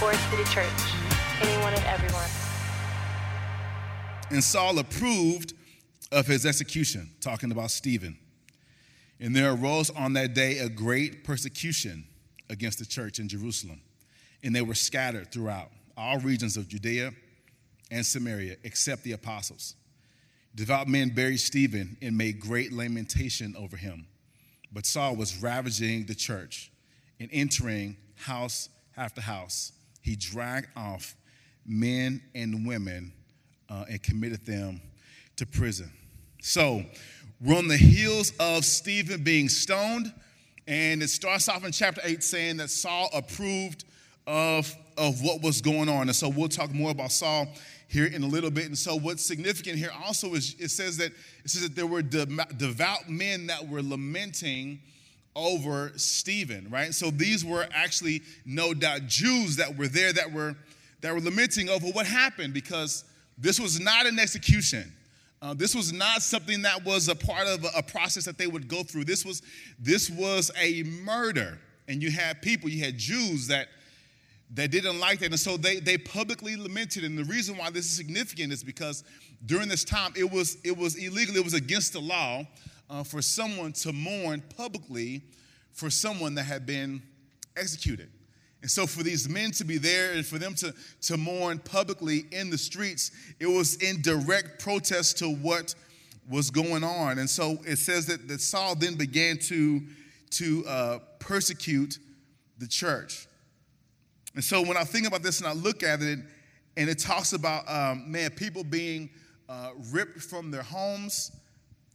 Forest City Church. Anyone and everyone. And Saul approved of his execution, talking about Stephen. And there arose on that day a great persecution against the church in Jerusalem. And they were scattered throughout all regions of Judea and Samaria, except the apostles. Devout men buried Stephen and made great lamentation over him. But Saul was ravaging the church and entering house after house. He dragged off men and women uh, and committed them to prison. So we're on the heels of Stephen being stoned, and it starts off in chapter 8 saying that Saul approved of, of what was going on. And so we'll talk more about Saul here in a little bit. And so what's significant here also is it says that it says that there were devout men that were lamenting over Stephen, right? So these were actually no doubt Jews that were there that were that were lamenting over what happened because this was not an execution. Uh, this was not something that was a part of a, a process that they would go through. This was this was a murder, and you had people, you had Jews that that didn't like that, and so they they publicly lamented. And the reason why this is significant is because during this time it was it was illegal. It was against the law uh, for someone to mourn publicly for someone that had been executed. And so, for these men to be there and for them to, to mourn publicly in the streets, it was in direct protest to what was going on. And so, it says that, that Saul then began to, to uh, persecute the church. And so, when I think about this and I look at it, and it talks about, um, man, people being uh, ripped from their homes.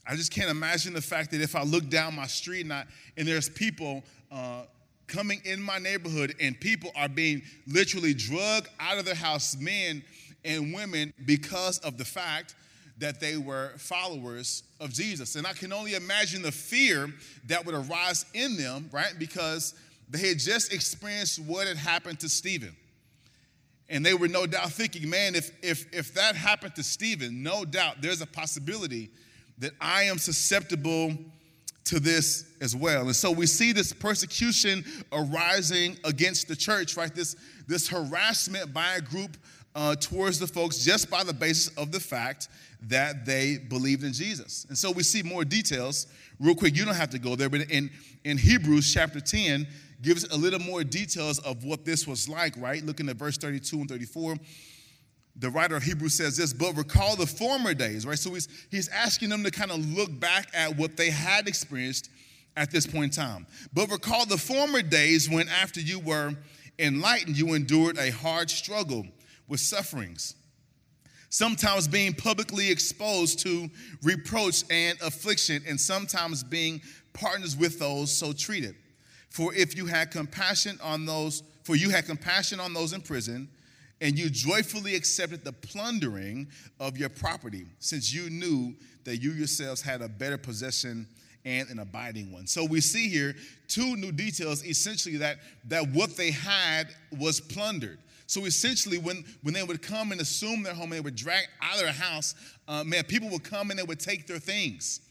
I just can't imagine the fact that if I look down my street and, I, and there's people uh, coming in my neighborhood and people are being literally drugged out of their house, men and women, because of the fact that they were followers of Jesus. And I can only imagine the fear that would arise in them, right? Because they had just experienced what had happened to Stephen. And they were no doubt thinking, man, if, if, if that happened to Stephen, no doubt there's a possibility that I am susceptible to this as well. And so we see this persecution arising against the church, right? This, this harassment by a group uh, towards the folks just by the basis of the fact that they believed in Jesus. And so we see more details. Real quick, you don't have to go there, but in, in Hebrews chapter 10, gives a little more details of what this was like, right? Looking at verse 32 and 34 the writer of Hebrews says this, but recall the former days, right? So he's, he's asking them to kind of look back at what they had experienced at this point in time. But recall the former days when, after you were enlightened, you endured a hard struggle with sufferings, sometimes being publicly exposed to reproach and affliction, and sometimes being partners with those so treated. For if you had compassion on those, for you had compassion on those in prison, and you joyfully accepted the plundering of your property, since you knew that you yourselves had a better possession and an abiding one. So we see here two new details essentially that, that what they had was plundered. So essentially, when, when they would come and assume their home they would drag out of their house, uh, man, people would come and they would take their things.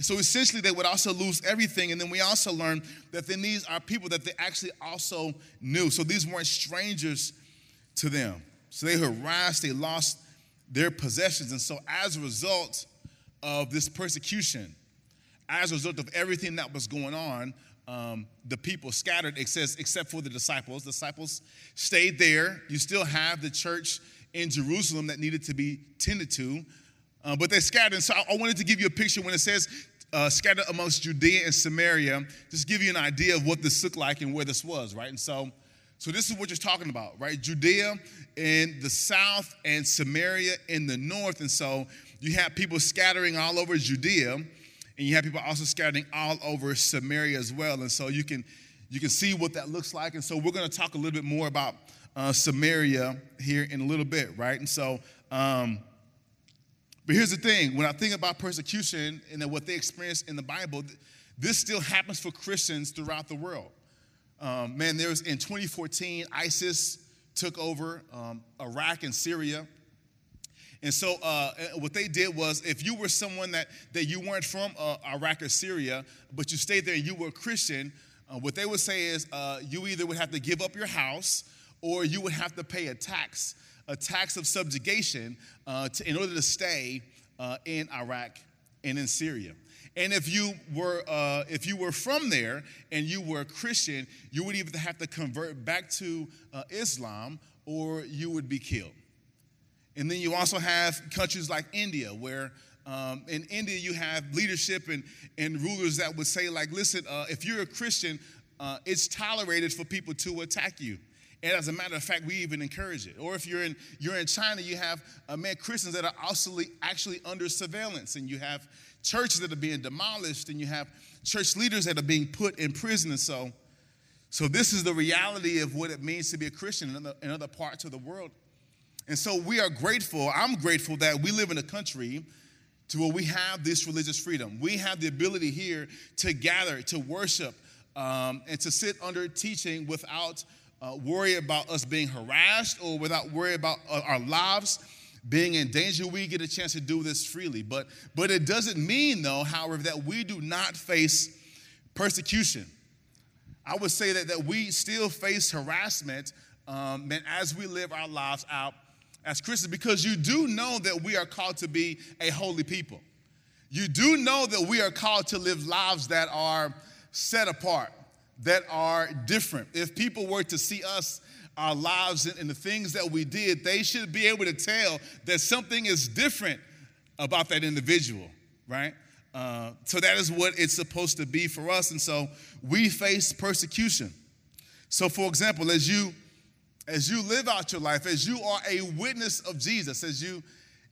So essentially, they would also lose everything. And then we also learn that then these are people that they actually also knew. So these weren't strangers to them. So they harassed, they lost their possessions. And so, as a result of this persecution, as a result of everything that was going on, um, the people scattered, it says, except for the disciples. The disciples stayed there. You still have the church in Jerusalem that needed to be tended to, uh, but they scattered. And so I, I wanted to give you a picture when it says uh, scattered amongst Judea and Samaria, just give you an idea of what this looked like and where this was, right? And so so this is what you're talking about, right? Judea in the south and Samaria in the north. And so you have people scattering all over Judea, and you have people also scattering all over Samaria as well. And so you can you can see what that looks like. And so we're going to talk a little bit more about uh, Samaria here in a little bit, right? And so, um, but here's the thing: when I think about persecution and what they experienced in the Bible, this still happens for Christians throughout the world. Um, man, there was in 2014, ISIS took over um, Iraq and Syria. And so, uh, what they did was, if you were someone that, that you weren't from uh, Iraq or Syria, but you stayed there and you were a Christian, uh, what they would say is uh, you either would have to give up your house or you would have to pay a tax, a tax of subjugation uh, to, in order to stay uh, in Iraq and in Syria. And if you were uh, if you were from there and you were a Christian, you would either have to convert back to uh, Islam or you would be killed. And then you also have countries like India, where um, in India you have leadership and, and rulers that would say, like, listen, uh, if you're a Christian, uh, it's tolerated for people to attack you. And as a matter of fact, we even encourage it. Or if you're in you're in China, you have uh, man Christians that are also actually under surveillance, and you have churches that are being demolished, and you have church leaders that are being put in prison. And so, so this is the reality of what it means to be a Christian in other, in other parts of the world. And so we are grateful. I'm grateful that we live in a country to where we have this religious freedom. We have the ability here to gather, to worship, um, and to sit under teaching without uh, worry about us being harassed or without worry about uh, our lives being in danger, we get a chance to do this freely. But, but it doesn't mean, though, however, that we do not face persecution. I would say that, that we still face harassment um, and as we live our lives out as Christians because you do know that we are called to be a holy people. You do know that we are called to live lives that are set apart, that are different. If people were to see us our lives and, the things that we did, they should be able to tell that something is different about that individual, right? Uh, so that is what it's supposed to be for us. And so we face persecution. So, for example, as you as you live out your life, as you are a witness of Jesus, as you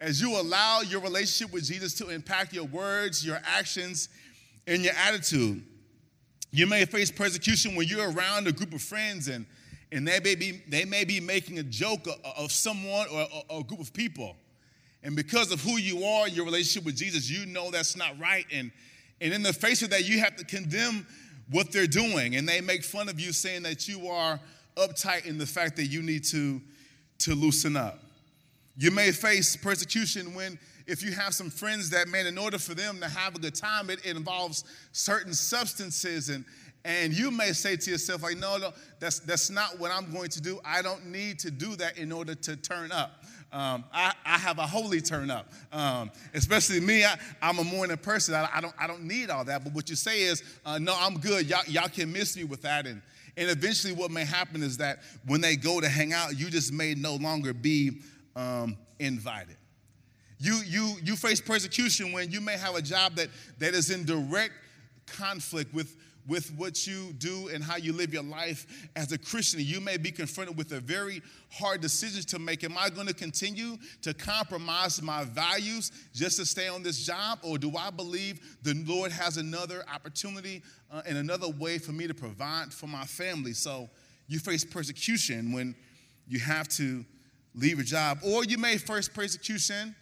as you allow your relationship with Jesus to impact your words, your actions, and your attitude, you may face persecution when you're around a group of friends and and they may be, they may be making a joke of, someone or a, group of people. And because of who you are, your relationship with Jesus, you know that's not right. And, and in the face of that, you have to condemn what they're doing. And they make fun of you, saying that you are uptight in the fact that you need to, to loosen up. You may face persecution when, if you have some friends that, man, in order for them to have a good time, it, it involves certain substances and, and you may say to yourself, like, no, no, that's, that's not what I'm going to do. I don't need to do that in order to turn up. Um, I, I, have a holy turn up. Um, especially me, I, am a morning person. I, I, don't, I don't need all that. But what you say is, uh, no, I'm good. Y'all, y'all can miss me with that. And, and eventually, what may happen is that when they go to hang out, you just may no longer be um, invited. You, you, you face persecution when you may have a job that, that is in direct conflict with with what you do and how you live your life as a Christian, you may be confronted with a very hard decision to make. Am I going to continue to compromise my values just to stay on this job? Or do I believe the Lord has another opportunity uh, and another way for me to provide for my family? So you face persecution when you have to leave a job, or you may face persecution.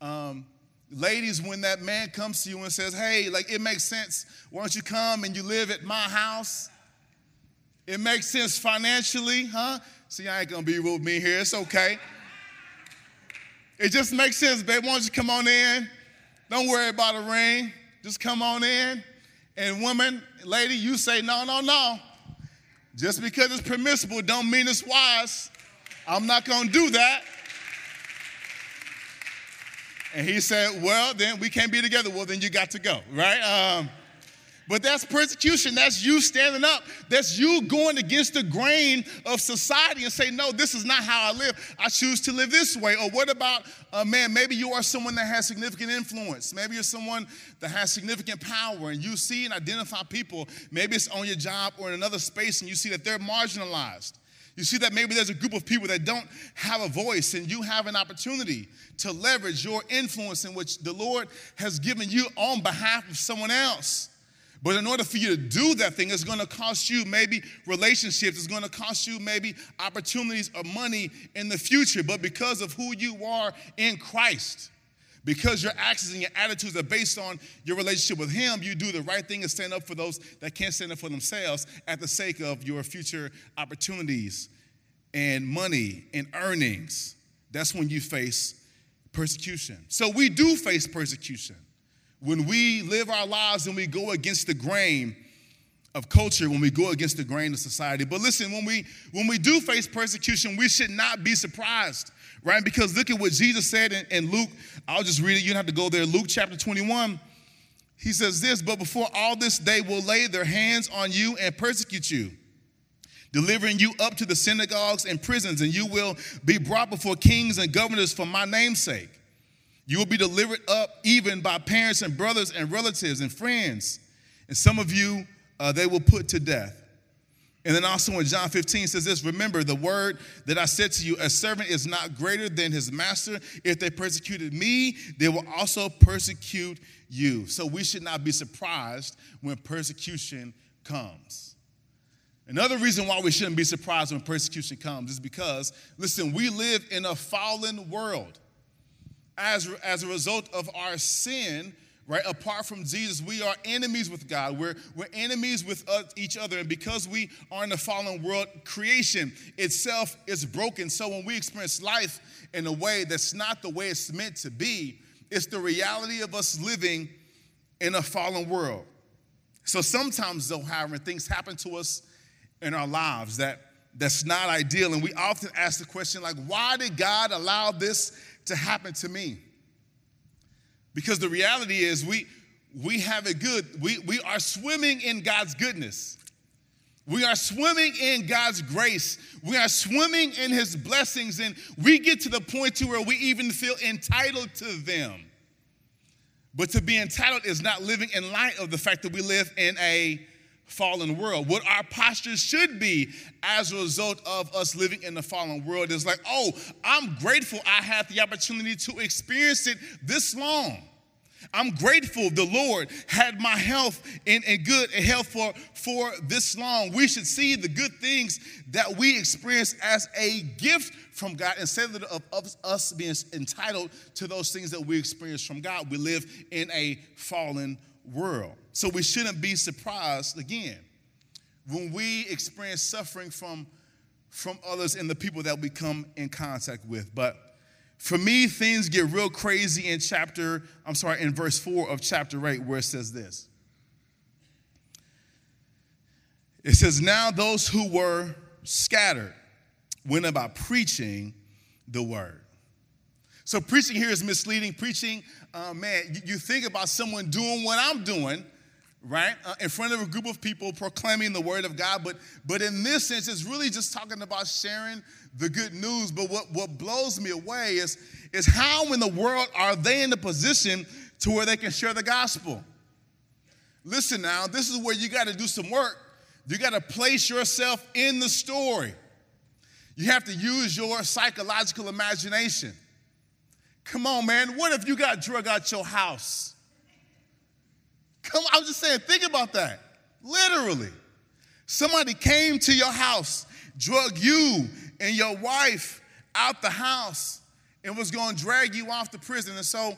Um, Ladies, when that man comes to you and says, hey, like it makes sense, why don't you come and you live at my house? It makes sense financially, huh? See, I ain't gonna be with me here, it's okay. It just makes sense, babe. Why don't you come on in? Don't worry about a ring. Just come on in. And woman, lady, you say, no, no, no. Just because it's permissible don't mean it's wise. I'm not gonna do that. And he said, Well, then we can't be together. Well, then you got to go, right? Um, but that's persecution. That's you standing up. That's you going against the grain of society and say, no, this is not how I live. I choose to live this way. Or what about, uh, man, maybe you are someone that has significant influence. Maybe you're someone that has significant power and you see and identify people. Maybe it's on your job or in another space and you see that they're marginalized. You see that maybe there's a group of people that don't have a voice, and you have an opportunity to leverage your influence in which the Lord has given you on behalf of someone else. But in order for you to do that thing, it's going to cost you maybe relationships, it's going to cost you maybe opportunities or money in the future. But because of who you are in Christ, because your actions and your attitudes are based on your relationship with Him, you do the right thing and stand up for those that can't stand up for themselves at the sake of your future opportunities and money and earnings. That's when you face persecution. So we do face persecution. When we live our lives and we go against the grain of culture when we go against the grain of society. But listen, when we when we do face persecution, we should not be surprised, right? Because look at what Jesus said in, in Luke. I'll just read it. You don't have to go there. Luke chapter 21. He says this, but before all this, they will lay their hands on you and persecute you, delivering you up to the synagogues and prisons, and you will be brought before kings and governors for my name's sake. You will be delivered up even by parents and brothers and relatives and friends. And some of you uh, they will put to death. And then also in John 15 says this Remember the word that I said to you, a servant is not greater than his master. If they persecuted me, they will also persecute you. So we should not be surprised when persecution comes. Another reason why we shouldn't be surprised when persecution comes is because, listen, we live in a fallen world. As, as a result of our sin, right? Apart from Jesus, we are enemies with God. We're, we're enemies with each other. And because we are in a fallen world, creation itself is broken. So when we experience life in a way that's not the way it's meant to be, it's the reality of us living in a fallen world. So sometimes, though, however, things happen to us in our lives that that's not ideal. And we often ask the question, like, why did God allow this to happen to me? Because the reality is, we, we have it good. We, we are swimming in God's goodness. We are swimming in God's grace. We are swimming in His blessings, and we get to the point to where we even feel entitled to them. But to be entitled is not living in light of the fact that we live in a fallen world. What our posture should be as a result of us living in the fallen world is like, oh, I'm grateful I had the opportunity to experience it this long. I'm grateful the Lord had my health in, in good health for, for this long. We should see the good things that we experience as a gift from God instead of, of us being entitled to those things that we experience from God. We live in a fallen world. So we shouldn't be surprised again when we experience suffering from, from others and the people that we come in contact with. But for me, things get real crazy in chapter, I'm sorry, in verse 4 of chapter 8, where it says this. It says, Now those who were scattered went about preaching the word. So, preaching here is misleading. Preaching, uh, man, you, think about someone doing what I'm doing, right, uh, in front of a group of people proclaiming the word of God. But, but in this sense, it's really just talking about sharing the good news. But what, what blows me away is, is how in the world are they in the position to where they can share the gospel? Listen now, this is where you got to do some work. You got to place yourself in the story. You have to use your psychological imagination. Come on, man. What if you got drug out your house? Come I was just saying, think about that. Literally. Somebody came to your house, drug you and your wife out the house, and was going to drag you off to prison. And so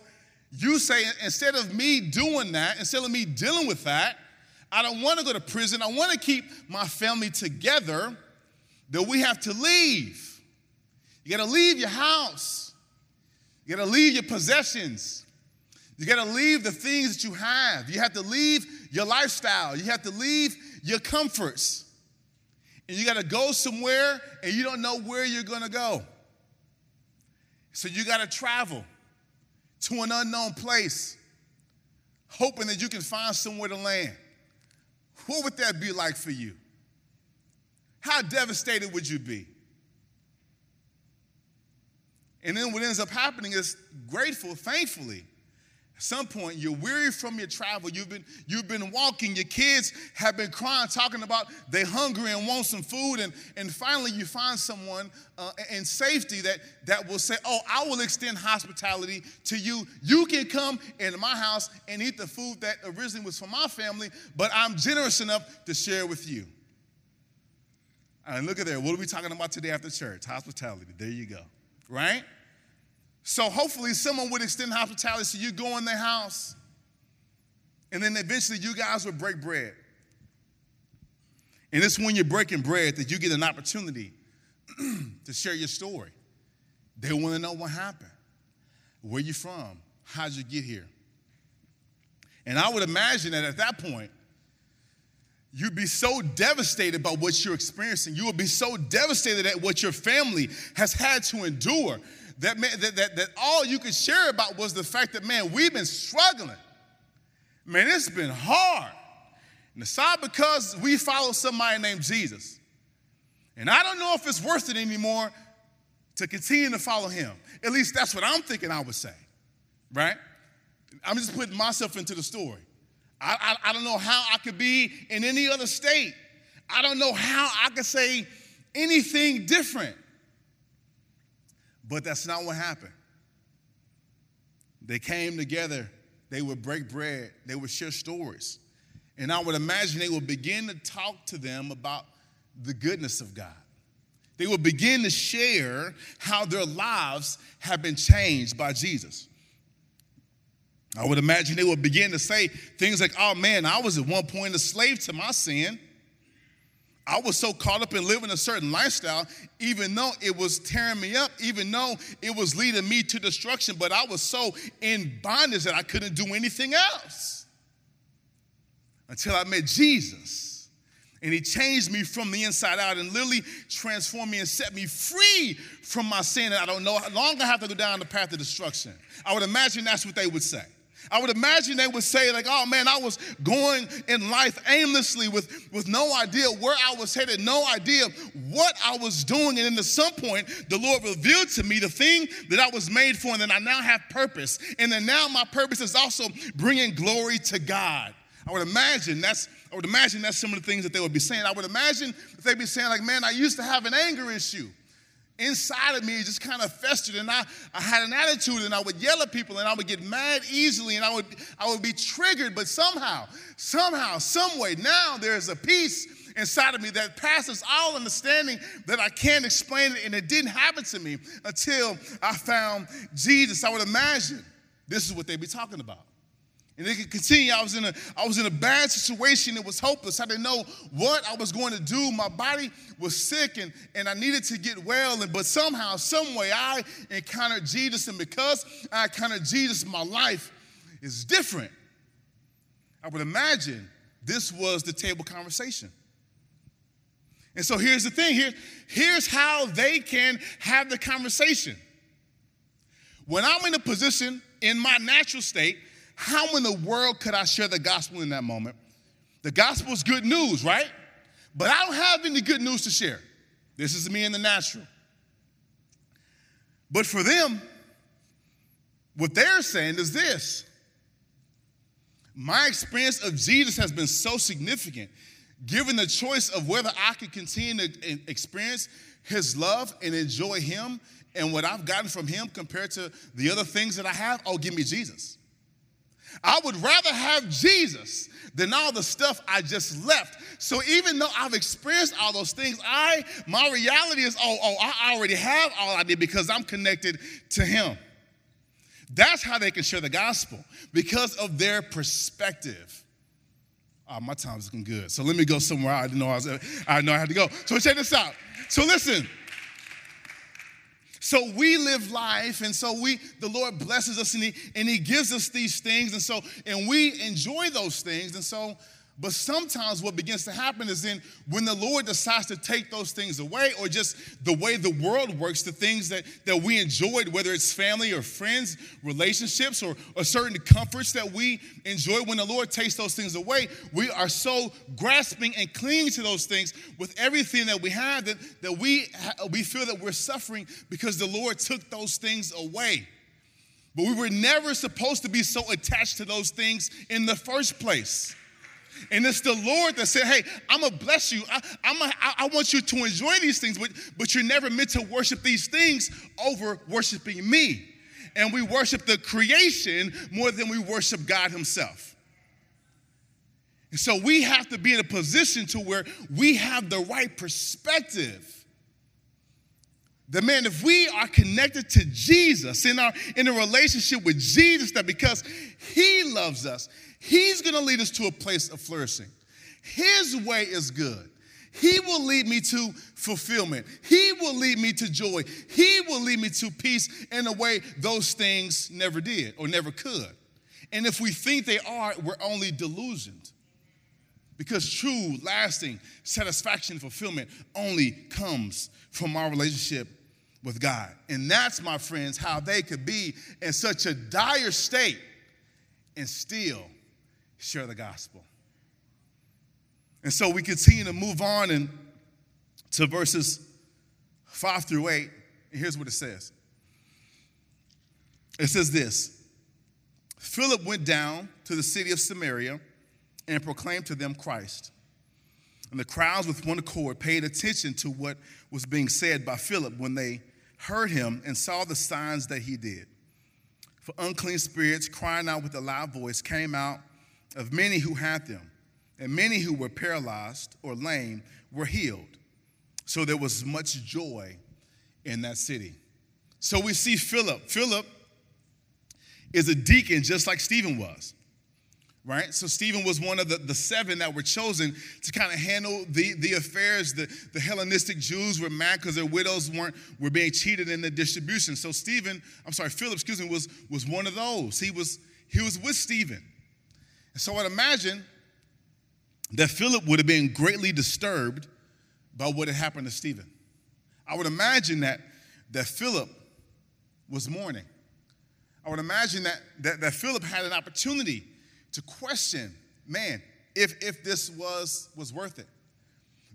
you say, instead of me doing that, instead of me dealing with that, I don't want to go to prison. I want to keep my family together, that we have to leave. You got to leave your house. You got to leave your possessions. You got to leave the things that you have. You have to leave your lifestyle. You have to leave your comforts. And you got to go somewhere and you don't know where you're going to go. So you got to travel to an unknown place, hoping that you can find somewhere to land. What would that be like for you? How devastated would you be? And then what ends up happening is grateful, thankfully. At some point, you're weary from your travel. You've been, you've been walking. Your kids have been crying, talking about they're hungry and want some food. And, and finally, you find someone uh, in safety that, that will say, Oh, I will extend hospitality to you. You can come into my house and eat the food that originally was for my family, but I'm generous enough to share with you. And look at there. What are we talking about today after church? Hospitality. There you go. Right? So hopefully someone would extend hospitality so you go in their house. And then eventually you guys would break bread. And it's when you're breaking bread that you get an opportunity to share your story. They want to know what happened. Where you from? How'd you get here? And I would imagine that at that point, you'd be so devastated by what you're experiencing. You would be so devastated at what your family has had to endure that, man, that, that, that all you could share about was the fact that, man, we've been struggling. Man, it's been hard. And it's all because we follow somebody named Jesus. And I don't know if it's worth it anymore to continue to follow him. At least that's what I'm thinking I would say, right? I'm just putting myself into the story. I, I, I, don't know how I could be in any other state. I don't know how I could say anything different. But that's not what happened. They came together, they would break bread, they would share stories. And I would imagine they would begin to talk to them about the goodness of God. They would begin to share how their lives have been changed by Jesus. I would imagine they would begin to say things like, oh man, I was at one point a slave to my sin. I was so caught up in living a certain lifestyle, even though it was tearing me up, even though it was leading me to destruction, but I was so in bondage that I couldn't do anything else until I met Jesus. And he changed me from the inside out and literally transformed me and set me free from my sin. And I don't know how long I have to go down the path of destruction. I would imagine that's what they would say. I would imagine they would say, like, oh man, I was going in life aimlessly with, with no idea where I was headed, no idea what I was doing. And then at some point, the Lord revealed to me the thing that I was made for, and then I now have purpose. And then now my purpose is also bringing glory to God. I would imagine that's I would imagine that's some of the things that they would be saying. I would imagine they'd be saying, like, man, I used to have an anger issue inside of me just kind of festered and I, I had an attitude and I would yell at people and I would get mad easily and I would I would be triggered but somehow somehow some way now there's a peace inside of me that passes all understanding that I can't explain it and it didn't happen to me until I found Jesus. I would imagine this is what they'd be talking about and it could continue. I was in a I was in a bad situation. It was hopeless. I didn't know what I was going to do. My body was sick and, and I needed to get well. And but somehow, some way I encountered Jesus. And because I encountered Jesus, my life is different. I would imagine this was the table conversation. And so here's the thing. Here, here's how they can have the conversation. When I'm in a position in my natural state how in the world could I share the gospel in that moment? The gospel is good news, right? But I don't have any good news to share. This is me in the natural. But for them, what they're saying is this my experience of Jesus has been so significant. Given the choice of whether I could continue to experience his love and enjoy him and what I've gotten from him compared to the other things that I have, oh, give me Jesus. I would rather have Jesus than all the stuff I just left. So even though I've experienced all those things, I my reality is, oh, oh, I already have all I did because I'm connected to him. That's how they can share the gospel because of their perspective. Oh, my time's looking good. So let me go somewhere I didn't know I was I know I had to go. So check this out. So listen. So we live life, and so we, the Lord blesses us and he, and he gives us these things, and so, and we enjoy those things. And so but sometimes what begins to happen is then when the Lord decides to take those things away, or just the way the world works, the things that, that we enjoyed, whether it's family or friends, relationships, or, or certain comforts that we enjoy, when the Lord takes those things away, we are so grasping and clinging to those things with everything that we have that, that we, we feel that we're suffering because the Lord took those things away. But we were never supposed to be so attached to those things in the first place. And it's the Lord that said, Hey, I'm gonna bless you. I, I'm a, I, I want you to enjoy these things, but, but you're never meant to worship these things over worshiping me. And we worship the creation more than we worship God Himself. And so we have to be in a position to where we have the right perspective. That man, if we are connected to Jesus in our in a relationship with Jesus, that because He loves us, He's to lead us to a place of flourishing. His way is good. He will lead me to fulfillment. He will lead me to joy. He will lead me to peace in a way those things never did or never could. And if we think they are, we're only delusioned. Because true, lasting satisfaction and fulfillment only comes from our relationship with God. And that's, my friends, how they could be in such a dire state and still share the gospel. And so we continue to move on and to verses 5 through 8. And here's what it says. It says this Philip went down to the city of Samaria and proclaimed to them Christ. And the crowds with one accord paid attention to what was being said by Philip when they heard him and saw the signs that he did. For unclean spirits, crying out with a loud voice, came out of many who had them, and many who were paralyzed or lame were healed. So there was much joy in that city. So we see Philip. Philip is a deacon just like Stephen was right? So Stephen was one of the, the seven that were chosen to kind of handle the, the affairs. The, the Hellenistic Jews were mad because their widows weren't were being cheated in the distribution. So Stephen, I'm sorry, Philip, excuse me, was, was one of those. He was, he was with Stephen. And so I'd imagine that Philip would have been greatly disturbed by what had happened to Stephen. I would imagine that, that Philip was mourning. I would imagine that, that, that Philip had an opportunity to question, man, if, if this was, was worth it.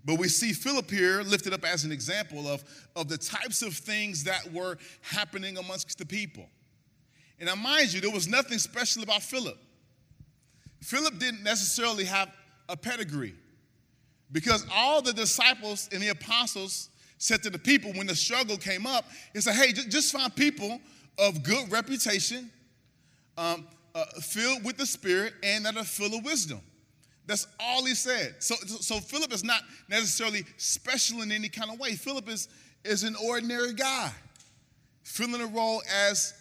But we see Philip here lifted up as an example of, of the types of things that were happening amongst the people. And now, mind you, there was nothing special about Philip. Philip didn't necessarily have a pedigree because all the disciples and the apostles said to the people when the struggle came up, they said, hey, just find people of good reputation, um, uh, filled with the Spirit and that are full of wisdom. That's all he said. So, so Philip is not necessarily special in any kind of way. Philip is, is an ordinary guy filling a role as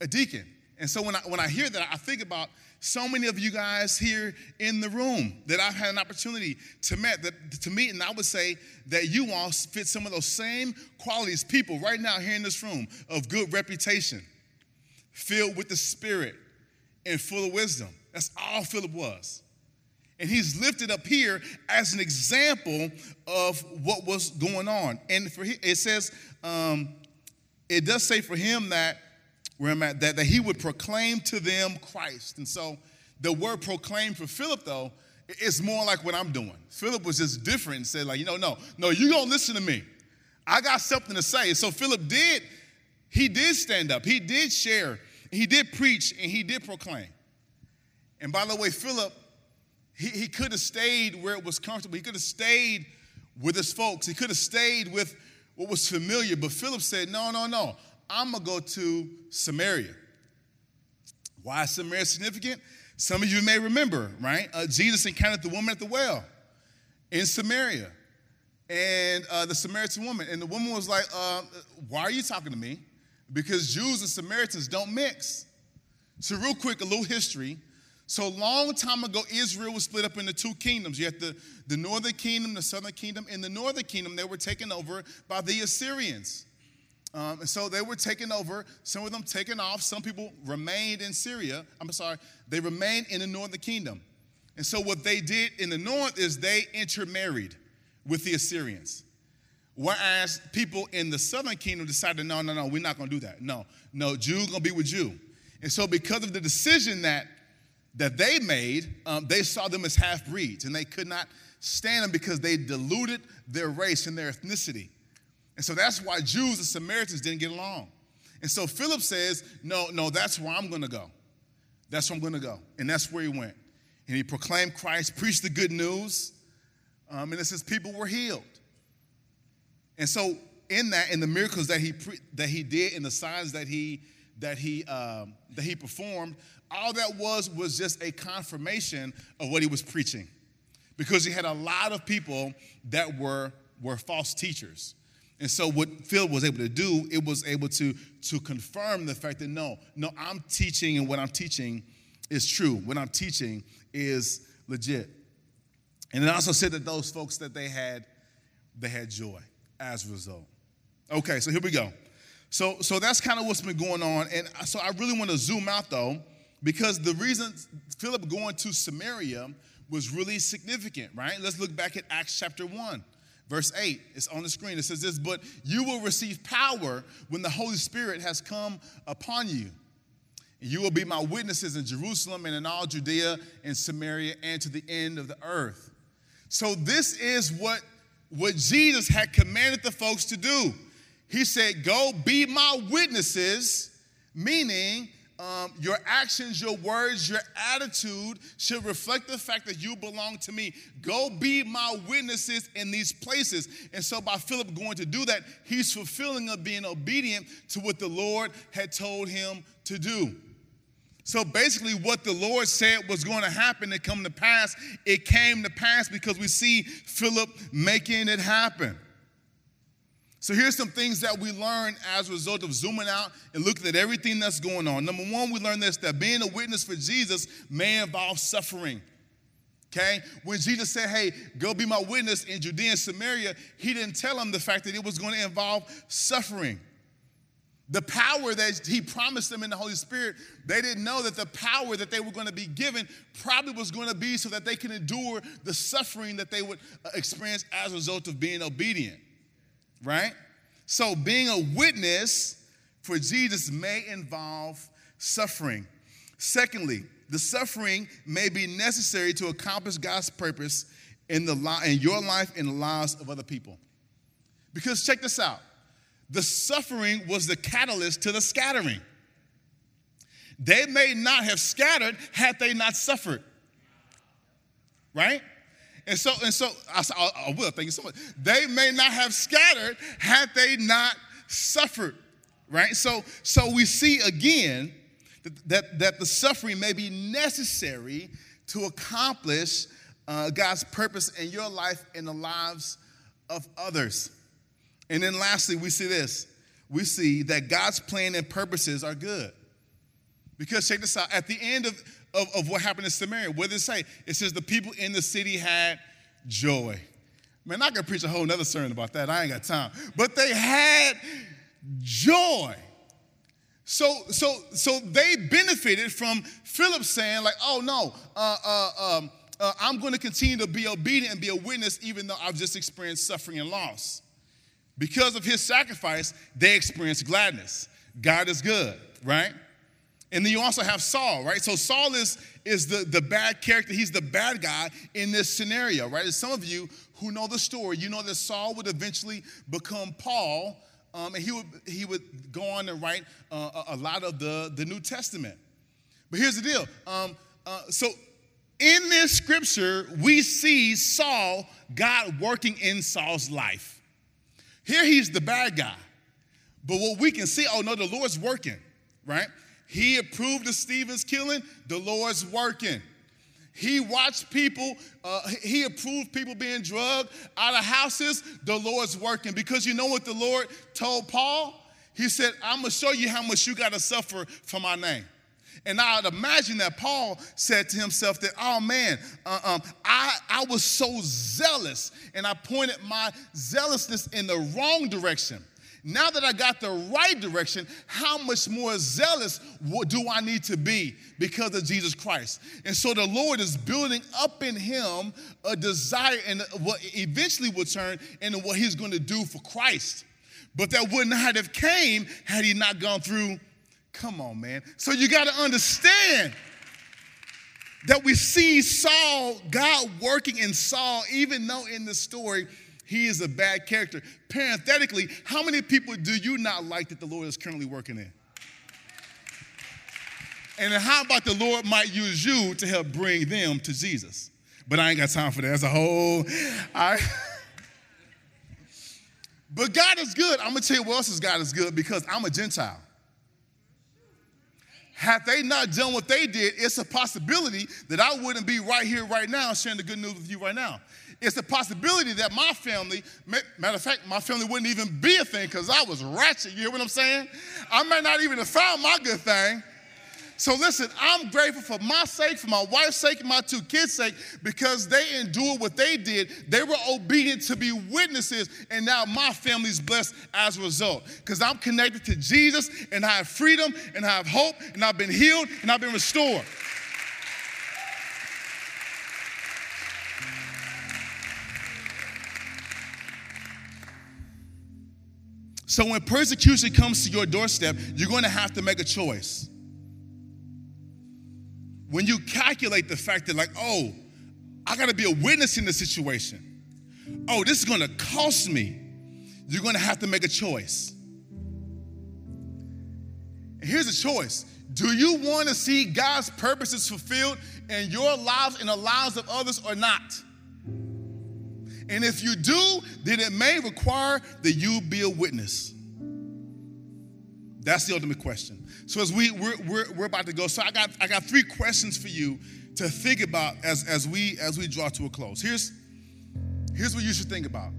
a deacon. And so when I, when I hear that, I think about so many of you guys here in the room that I've had an opportunity to meet, that, to meet, and I would say that you all fit some of those same qualities, people right now here in this room of good reputation, filled with the Spirit, and full of wisdom. That's all Philip was. And he's lifted up here as an example of what was going on. And for it says, um, it does say for him that where I'm at, that, that he would proclaim to them Christ. And so the word proclaim for Philip, though, it's more like what I'm doing. Philip was just different and said, like, you know, no, no, you gonna listen to me. I got something to say. So Philip did, he did stand up, he did share he did preach and he did proclaim. And by the way, Philip, he, he could have stayed where it was comfortable. He could have stayed with his folks. He could have stayed with what was familiar. But Philip said, No, no, no. I'm going to go to Samaria. Why is Samaria significant? Some of you may remember, right? Uh, Jesus encountered the woman at the well in Samaria. And uh, the Samaritan woman. And the woman was like, uh, Why are you talking to me? Because Jews and Samaritans don't mix. So, real quick, a little history. So, a long time ago, Israel was split up into two kingdoms. You had the, the northern kingdom, the southern kingdom. In the northern kingdom, they were taken over by the Assyrians. Um, and so they were taken over, some of them taken off. Some people remained in Syria. I'm sorry, they remained in the northern kingdom. And so, what they did in the north is they intermarried with the Assyrians. Whereas people in the southern kingdom decided, no, no, no, we're not going to do that. No, no, Jew going to be with Jew. And so because of the decision that, that they made, um, they saw them as half breeds and they could not stand them because they diluted their race and their ethnicity. And so that's why Jews and Samaritans didn't get along. And so Philip says, no, no, that's where I'm going to go. That's where I'm going to go. And that's where he went. And he proclaimed Christ, preached the good news. Um, and it says people were healed. And so, in that, in the miracles that he that he did, and the signs that he that he um, that he performed, all that was was just a confirmation of what he was preaching, because he had a lot of people that were were false teachers. And so what Phil was able to do, it was able to, to confirm the fact that no, no, I'm teaching and what I'm teaching is true. What I'm teaching is legit. And it also said that those folks that they had, they had joy as a result. Okay, so here we go. So, so that's kind of what's been going on. And so I really want to zoom out though, because the reason Philip going to Samaria was really significant, right? Let's look back at Acts chapter 1. Verse 8, it's on the screen. It says this, but you will receive power when the Holy Spirit has come upon you. And You will be my witnesses in Jerusalem and in all Judea and Samaria and to the end of the earth. So, this is what, what Jesus had commanded the folks to do. He said, Go be my witnesses, meaning um, your actions, your words, your attitude should reflect the fact that you belong to me. Go be my witnesses in these places. And so, by Philip going to do that, he's fulfilling of being obedient to what the Lord had told him to do. So basically, what the Lord said was going to happen to come to pass, it came to pass because we see Philip making it happen. So here's some things that we learn as a result of zooming out and looking at everything that's going on. Number one, we learn this that being a witness for Jesus may involve suffering. Okay? When Jesus said, Hey, go be my witness in Judea and Samaria, he didn't tell them the fact that it was going to involve suffering. The power that he promised them in the Holy Spirit, they didn't know that the power that they were going to be given probably was going to be so that they can endure the suffering that they would uh, experience as a result of being obedient. Right? So, being a witness for Jesus may involve suffering. Secondly, the suffering may be necessary to accomplish God's purpose in, the in your life and the lives of other people. Because check this out the suffering was the catalyst to the scattering. They may not have scattered had they not suffered. Right? And so, and so, I, I, will, thank you so much. They may not have scattered had they not suffered. Right? So, so we see again that, that, that the suffering may be necessary to accomplish uh, God's purpose in your life and the lives of others. And then lastly, we see this we see that God's plan and purposes are good. Because check this out at the end of, of, of what happened in Samaria, what did it say? It says the people in the city had joy. Man, I could preach a whole nother sermon about that. I ain't got time. But they had joy. So, so, so they benefited from Philip saying, like, oh no, uh, uh, um, uh, I'm going to continue to be obedient and be a witness, even though I've just experienced suffering and loss. Because of his sacrifice, they experience gladness. God is good, right? And then you also have Saul, right? So Saul is, is the, the bad character. He's the bad guy in this scenario, right? As some of you who know the story, you know that Saul would eventually become Paul, um, and he would, he would go on and write uh, a, lot of the, the New Testament. But here's the deal. Um, uh, so in this scripture, we see Saul, God working in Saul's life. Here he's the bad guy. But what we can see, oh no, the Lord's working, right? He approved of Stephen's killing, the Lord's working. He watched people, uh, he approved people being drugged out of houses, the Lord's working. Because you know what the Lord told Paul? He said, I'm gonna show you how much you gotta suffer for my name. And I'd imagine that Paul said to himself that, oh man, uh, um, I, I was so zealous and I pointed my zealousness in the wrong direction. Now that I got the right direction, how much more zealous do I need to be because of Jesus Christ? And so the Lord is building up in him a desire and what eventually will turn into what he's going to do for Christ. But that would not have came had he not gone through Come on, man. So you got to understand that we see Saul, God working in Saul, even though in the story he is a bad character. Parenthetically, how many people do you not like that the Lord is currently working in? And how about the Lord might use you to help bring them to Jesus? But I ain't got time for that as a whole. I, but God is good. I'm gonna tell you what else is God is good because I'm a Gentile. Had they not done what they did, it's a possibility that I wouldn't be right here, right now, sharing the good news with you right now. It's a possibility that my family, matter of fact, my family wouldn't even be a thing because I was ratchet. You hear what I'm saying? I may not even have found my good thing so listen, I'm grateful for my sake, for my wife's sake, and my two kids' sake, because they endured what they did. They were obedient to be witnesses, and now my family's blessed as a result. Because I'm connected to Jesus, and I have freedom, and I have hope, and I've been healed, and I've been restored. So when persecution comes to your doorstep, you're going to have to make a choice. When you calculate the fact that, like, oh, I got to be a witness in this situation. Oh, this is to cost me. You're to have to make a choice. And here's a choice Do you want to see God's purposes fulfilled in your lives and the lives of others or not? And if you do, then it may require that you be a witness. That's the ultimate question. So as we we're, we're, we're about to go, so I got I got three questions for you to think about as, as we as we draw to a close. Here's here's what you should think about.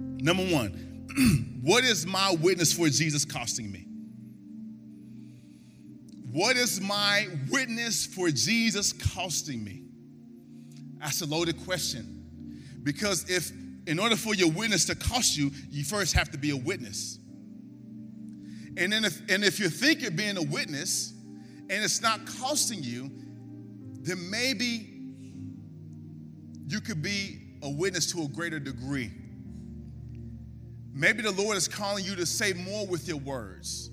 Number one, what is my witness for Jesus costing me? What is my witness for Jesus costing me? That's a loaded question. Because if, in order for your witness to cost you, you first have to be a witness. And then if, and if you think you're being a witness and it's not costing you, then maybe you could be a witness to a greater degree. Maybe the Lord is calling you to say more with your words.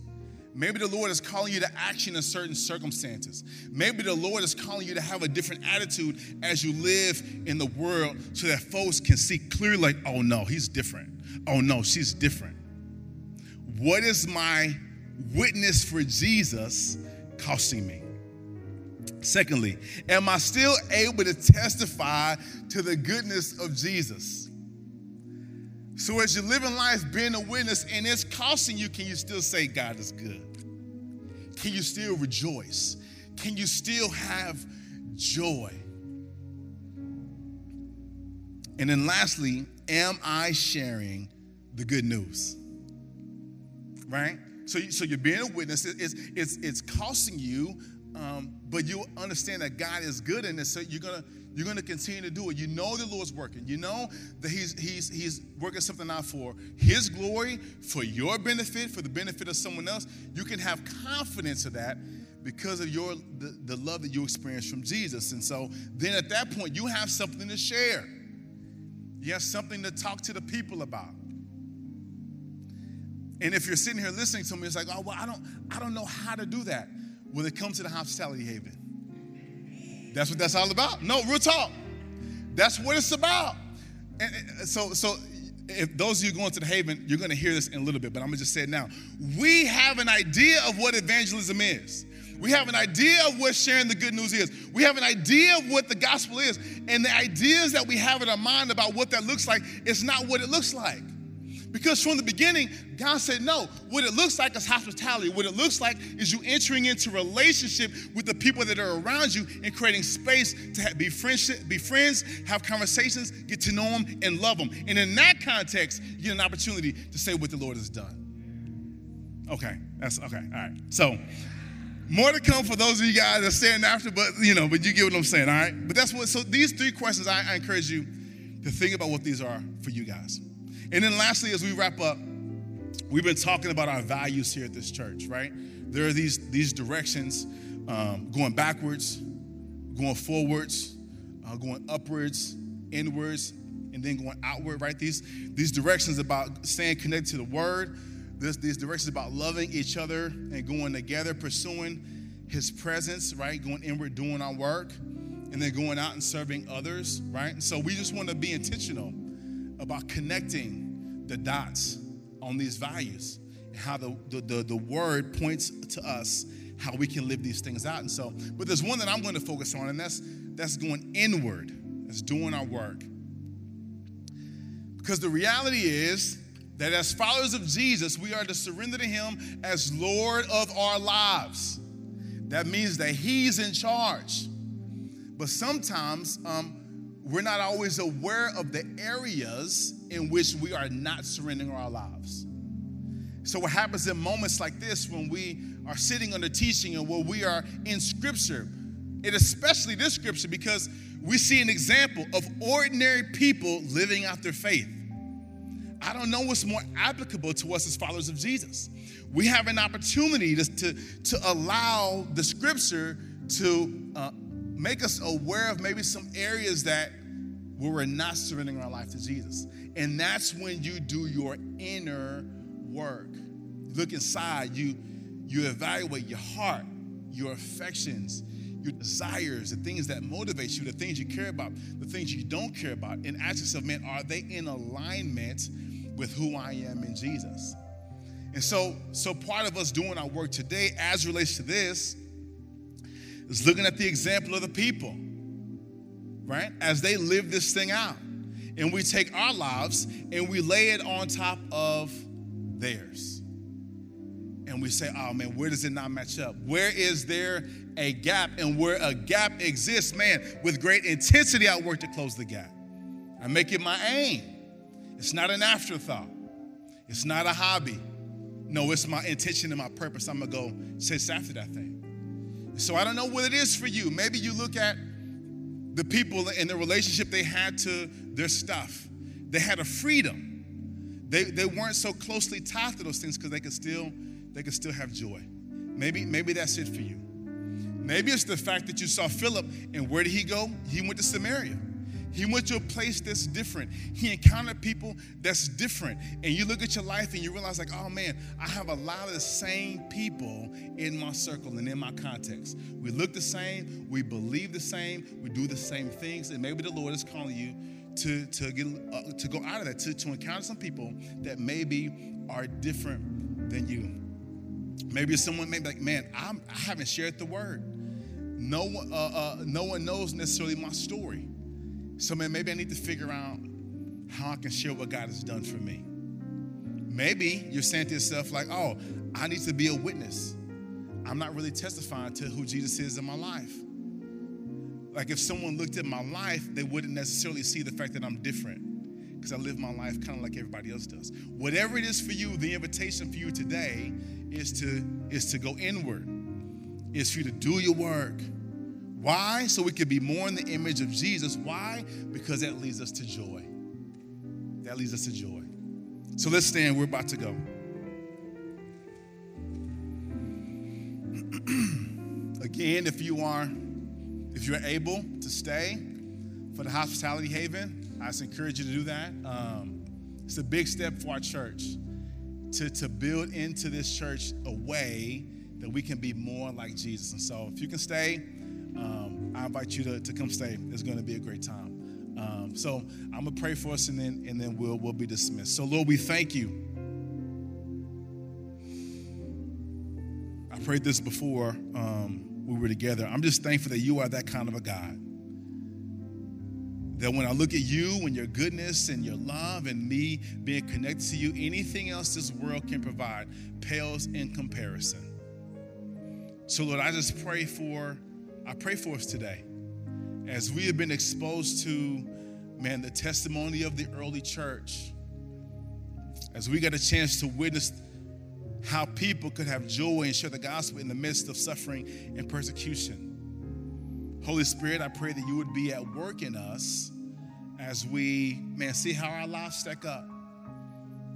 Maybe the Lord is calling you to action in certain circumstances. Maybe the Lord is calling you to have a different attitude as you live in the world so that folks can see clearly, like, oh no, he's different. Oh no, she's different. What is my witness for Jesus costing me? Secondly, am I still able to testify to the goodness of Jesus? So, as you're living life being a witness and it's costing you, can you still say God is good? Can you still rejoice? Can you still have joy? And then, lastly, am I sharing the good news? Right? So, so you're being a witness. It's, it's, it's costing you, um, but you understand that God is good in this. So you're gonna you're to continue to do it. You know the Lord's working. You know that he's, he's, he's working something out for His glory, for your benefit, for the benefit of someone else. You can have confidence of that because of your the, the love that you experience from Jesus. And so then at that point, you have something to share. You have something to talk to the people about. And if you're sitting here listening to me, it's like, oh well, I don't, I don't know how to do that. When it comes to the hospitality haven. That's what that's all about. No, real talk. That's what it's about. And so, so if those of you going to the Haven, you're going to hear this in a little bit, but I'm going to just say it now. We have an idea of what evangelism is. We have an idea of what sharing the good news is. We have an idea of what the gospel is. And the ideas that we have in our mind about what that looks like is not what it looks like. Because from the beginning, God said, no, what it looks like is hospitality. What it looks like is you entering into relationship with the people that are around you and creating space to be, friendship, be friends, have conversations, get to know them, and love them. And in that context, you get an opportunity to say what the Lord has done. Okay, that's okay, all right. So, more to come for those of you guys that are staying after, but you know, but you get what I'm saying, all right? But that's what, so these three questions, I, I encourage you to think about what these are for you guys. And then lastly, as we wrap up, we've been talking about our values here at this church, right? There are these, these directions um, going backwards, going forwards, uh, going upwards, inwards, and then going outward, right? These, these directions about staying connected to the word, this, these directions about loving each other and going together, pursuing his presence, right? Going inward, doing our work, and then going out and serving others, right? So we just want to be intentional about connecting the dots on these values and how the, the, the, the word points to us how we can live these things out. And so, but there's one that I'm going to focus on, and that's that's going inward. That's doing our work. Because the reality is that as followers of Jesus, we are to surrender to Him as Lord of our lives. That means that He's in charge. But sometimes um, we're not always aware of the areas in which we are not surrendering our lives. So, what happens in moments like this when we are sitting under teaching and when we are in scripture, and especially this scripture, because we see an example of ordinary people living out their faith. I don't know what's more applicable to us as followers of Jesus. We have an opportunity to, to, to allow the scripture to uh, make us aware of maybe some areas that where we're not surrendering our life to Jesus. And that's when you do your inner work. Look inside, you you evaluate your heart, your affections, your desires, the things that motivate you, the things you care about, the things you don't care about, and ask yourself, man, are they in alignment with who I am in Jesus? And so, so part of us doing our work today as relates to this is looking at the example of the people, right? As they live this thing out. And we take our lives and we lay it on top of theirs. And we say, oh man, where does it not match up? Where is there a gap? And where a gap exists, man, with great intensity, I work to close the gap. I make it my aim. It's not an afterthought, it's not a hobby. No, it's my intention and my purpose. I'm gonna go chase after that thing. So I don't know what it is for you. Maybe you look at the people and the relationship they had to their stuff. They had a freedom. They, they weren't so closely tied to those things because they could still they could still have joy. Maybe maybe that's it for you. Maybe it's the fact that you saw Philip and where did he go? He went to Samaria. He went to a place that's different. He encountered people that's different. And you look at your life and you realize, like, oh man, I have a lot of the same people in my circle and in my context. We look the same, we believe the same, we do the same things. And maybe the Lord is calling you to, to, get, uh, to go out of that, to, to encounter some people that maybe are different than you. Maybe someone maybe like, man, I'm, I have not shared the word. No one, uh, uh, no one knows necessarily my story. So, man, maybe I need to figure out how I can share what God has done for me. Maybe you're saying to yourself, like, oh, I need to be a witness. I'm not really testifying to who Jesus is in my life. Like, if someone looked at my life, they wouldn't necessarily see the fact that I'm different because I live my life kind of like everybody else does. Whatever it is for you, the invitation for you today is to, is to go inward, is for you to do your work why? So we could be more in the image of Jesus. Why? Because that leads us to joy. That leads us to joy. So let's stand. We're about to go. Again, if you are, if you're able to stay for the hospitality haven, I just encourage you to do that. Um, it's a big step for our church to, to build into this church a way that we can be more like Jesus. And so if you can stay, um, I invite you to, to come stay. It's going to be a great time. Um, so I'm gonna pray for us, and then and then we'll we'll be dismissed. So Lord, we thank you. I prayed this before um, we were together. I'm just thankful that you are that kind of a God. That when I look at you and your goodness and your love and me being connected to you, anything else this world can provide pales in comparison. So, Lord, I just pray for I pray for us today as we have been exposed to, man, the testimony of the early church, as we got a chance to witness how people could have joy and share the gospel in the midst of suffering and persecution. Holy Spirit, I pray that you would be at work in us as we, man, see how our lives stack up,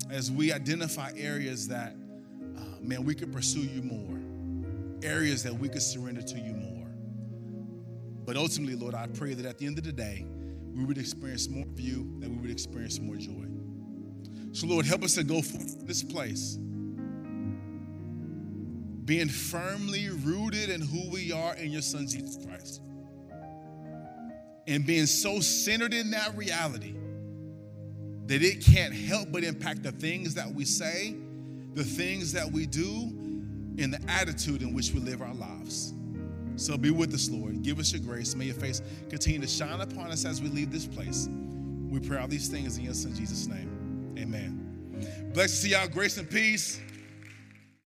as we identify areas that, uh, man, we could pursue you more, areas that we could surrender to you more. But ultimately, Lord, I pray that at the end of the day, we would experience more of you, that we would experience more joy. So, Lord, help us to go from this place, being firmly rooted in who we are in your Son, Jesus Christ, and being so centered in that reality that it can't help but impact the things that we say, the things that we do, and the attitude in which we live our lives. So be with us, Lord. Give us your grace. May your face continue to shine upon us as we leave this place. We pray all these things in your son Jesus' name. Amen. Blessed to see y'all. Grace and peace.